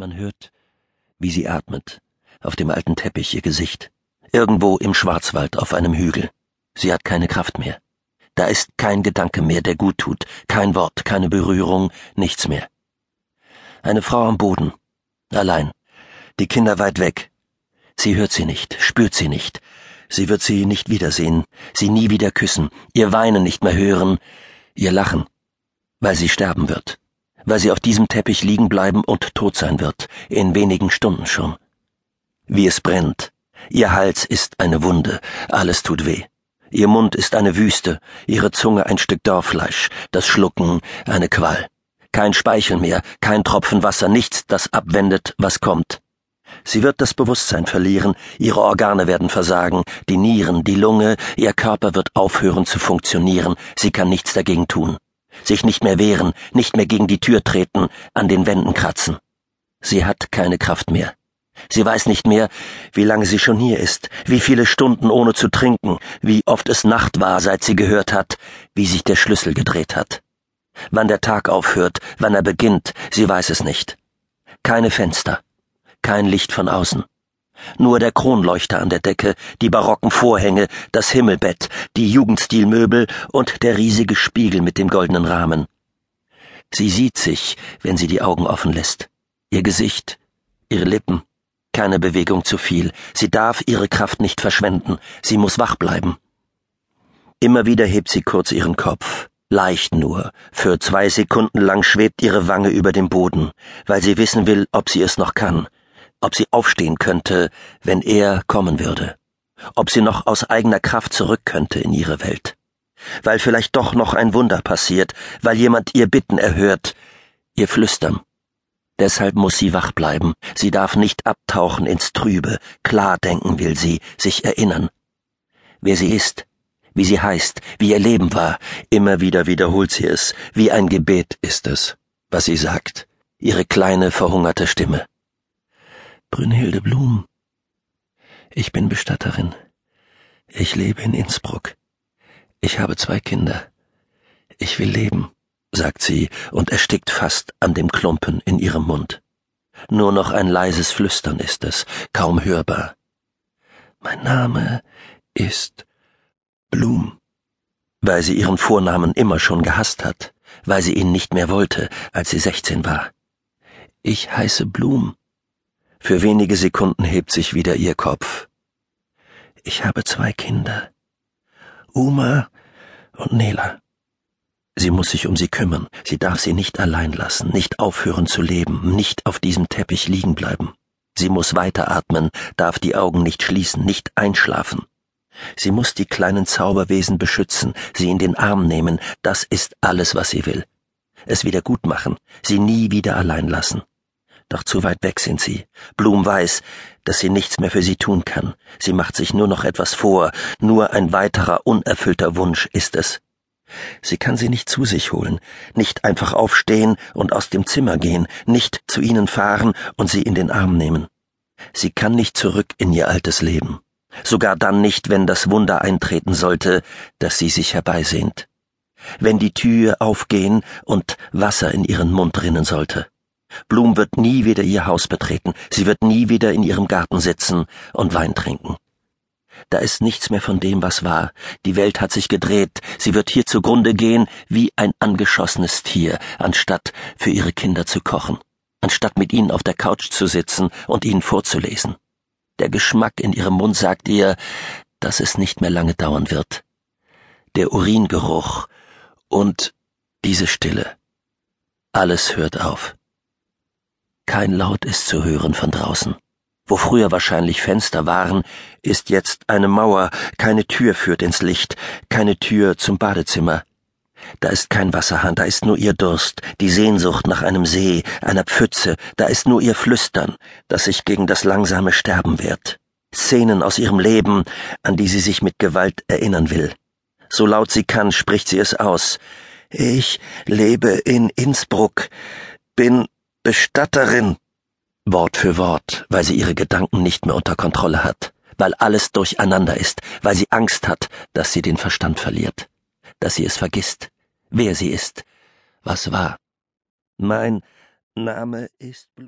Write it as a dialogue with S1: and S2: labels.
S1: Man hört, wie sie atmet, auf dem alten Teppich ihr Gesicht, irgendwo im Schwarzwald auf einem Hügel. Sie hat keine Kraft mehr. Da ist kein Gedanke mehr, der gut tut, kein Wort, keine Berührung, nichts mehr. Eine Frau am Boden, allein, die Kinder weit weg. Sie hört sie nicht, spürt sie nicht. Sie wird sie nicht wiedersehen, sie nie wieder küssen, ihr Weinen nicht mehr hören, ihr Lachen, weil sie sterben wird weil sie auf diesem Teppich liegen bleiben und tot sein wird, in wenigen Stunden schon. Wie es brennt. Ihr Hals ist eine Wunde, alles tut weh. Ihr Mund ist eine Wüste, ihre Zunge ein Stück Dorffleisch, das Schlucken eine Qual. Kein Speichel mehr, kein Tropfen Wasser, nichts, das abwendet, was kommt. Sie wird das Bewusstsein verlieren, ihre Organe werden versagen, die Nieren, die Lunge, ihr Körper wird aufhören zu funktionieren, sie kann nichts dagegen tun sich nicht mehr wehren, nicht mehr gegen die Tür treten, an den Wänden kratzen. Sie hat keine Kraft mehr. Sie weiß nicht mehr, wie lange sie schon hier ist, wie viele Stunden ohne zu trinken, wie oft es Nacht war, seit sie gehört hat, wie sich der Schlüssel gedreht hat. Wann der Tag aufhört, wann er beginnt, sie weiß es nicht. Keine Fenster, kein Licht von außen. Nur der Kronleuchter an der Decke, die barocken Vorhänge, das Himmelbett, die Jugendstilmöbel und der riesige Spiegel mit dem goldenen Rahmen. Sie sieht sich, wenn sie die Augen offen lässt. Ihr Gesicht, ihre Lippen, keine Bewegung zu viel. Sie darf ihre Kraft nicht verschwenden. Sie muss wach bleiben. Immer wieder hebt sie kurz ihren Kopf. Leicht nur. Für zwei Sekunden lang schwebt ihre Wange über dem Boden, weil sie wissen will, ob sie es noch kann ob sie aufstehen könnte, wenn er kommen würde, ob sie noch aus eigener Kraft zurück könnte in ihre Welt, weil vielleicht doch noch ein Wunder passiert, weil jemand ihr Bitten erhört, ihr Flüstern. Deshalb muss sie wach bleiben, sie darf nicht abtauchen ins Trübe, klar denken will sie, sich erinnern. Wer sie ist, wie sie heißt, wie ihr Leben war, immer wieder wiederholt sie es, wie ein Gebet ist es, was sie sagt, ihre kleine verhungerte Stimme. Brünnhilde Blum. Ich bin Bestatterin. Ich lebe in Innsbruck. Ich habe zwei Kinder. Ich will leben, sagt sie und erstickt fast an dem Klumpen in ihrem Mund. Nur noch ein leises Flüstern ist es, kaum hörbar. Mein Name ist Blum, weil sie ihren Vornamen immer schon gehasst hat, weil sie ihn nicht mehr wollte, als sie sechzehn war. Ich heiße Blum. Für wenige Sekunden hebt sich wieder ihr Kopf. Ich habe zwei Kinder. Uma und Nela. Sie muss sich um sie kümmern. Sie darf sie nicht allein lassen, nicht aufhören zu leben, nicht auf diesem Teppich liegen bleiben. Sie muss weiteratmen, darf die Augen nicht schließen, nicht einschlafen. Sie muss die kleinen Zauberwesen beschützen, sie in den Arm nehmen, das ist alles, was sie will. Es wieder gut machen, sie nie wieder allein lassen. Doch zu weit weg sind sie. Blum weiß, dass sie nichts mehr für sie tun kann. Sie macht sich nur noch etwas vor, nur ein weiterer unerfüllter Wunsch ist es. Sie kann sie nicht zu sich holen, nicht einfach aufstehen und aus dem Zimmer gehen, nicht zu ihnen fahren und sie in den Arm nehmen. Sie kann nicht zurück in ihr altes Leben, sogar dann nicht, wenn das Wunder eintreten sollte, das sie sich herbeisehnt, wenn die Tür aufgehen und Wasser in ihren Mund rinnen sollte. Blum wird nie wieder ihr Haus betreten, sie wird nie wieder in ihrem Garten sitzen und Wein trinken. Da ist nichts mehr von dem, was war. Die Welt hat sich gedreht, sie wird hier zugrunde gehen wie ein angeschossenes Tier, anstatt für ihre Kinder zu kochen, anstatt mit ihnen auf der Couch zu sitzen und ihnen vorzulesen. Der Geschmack in ihrem Mund sagt ihr, dass es nicht mehr lange dauern wird. Der Uringeruch und diese Stille. Alles hört auf. Kein Laut ist zu hören von draußen. Wo früher wahrscheinlich Fenster waren, ist jetzt eine Mauer, keine Tür führt ins Licht, keine Tür zum Badezimmer. Da ist kein Wasserhahn, da ist nur ihr Durst, die Sehnsucht nach einem See, einer Pfütze, da ist nur ihr Flüstern, das sich gegen das langsame Sterben wehrt. Szenen aus ihrem Leben, an die sie sich mit Gewalt erinnern will. So laut sie kann, spricht sie es aus. Ich lebe in Innsbruck, bin Bestatterin. Wort für Wort, weil sie ihre Gedanken nicht mehr unter Kontrolle hat, weil alles durcheinander ist, weil sie Angst hat, dass sie den Verstand verliert, dass sie es vergisst, wer sie ist, was war. Mein Name ist Blue.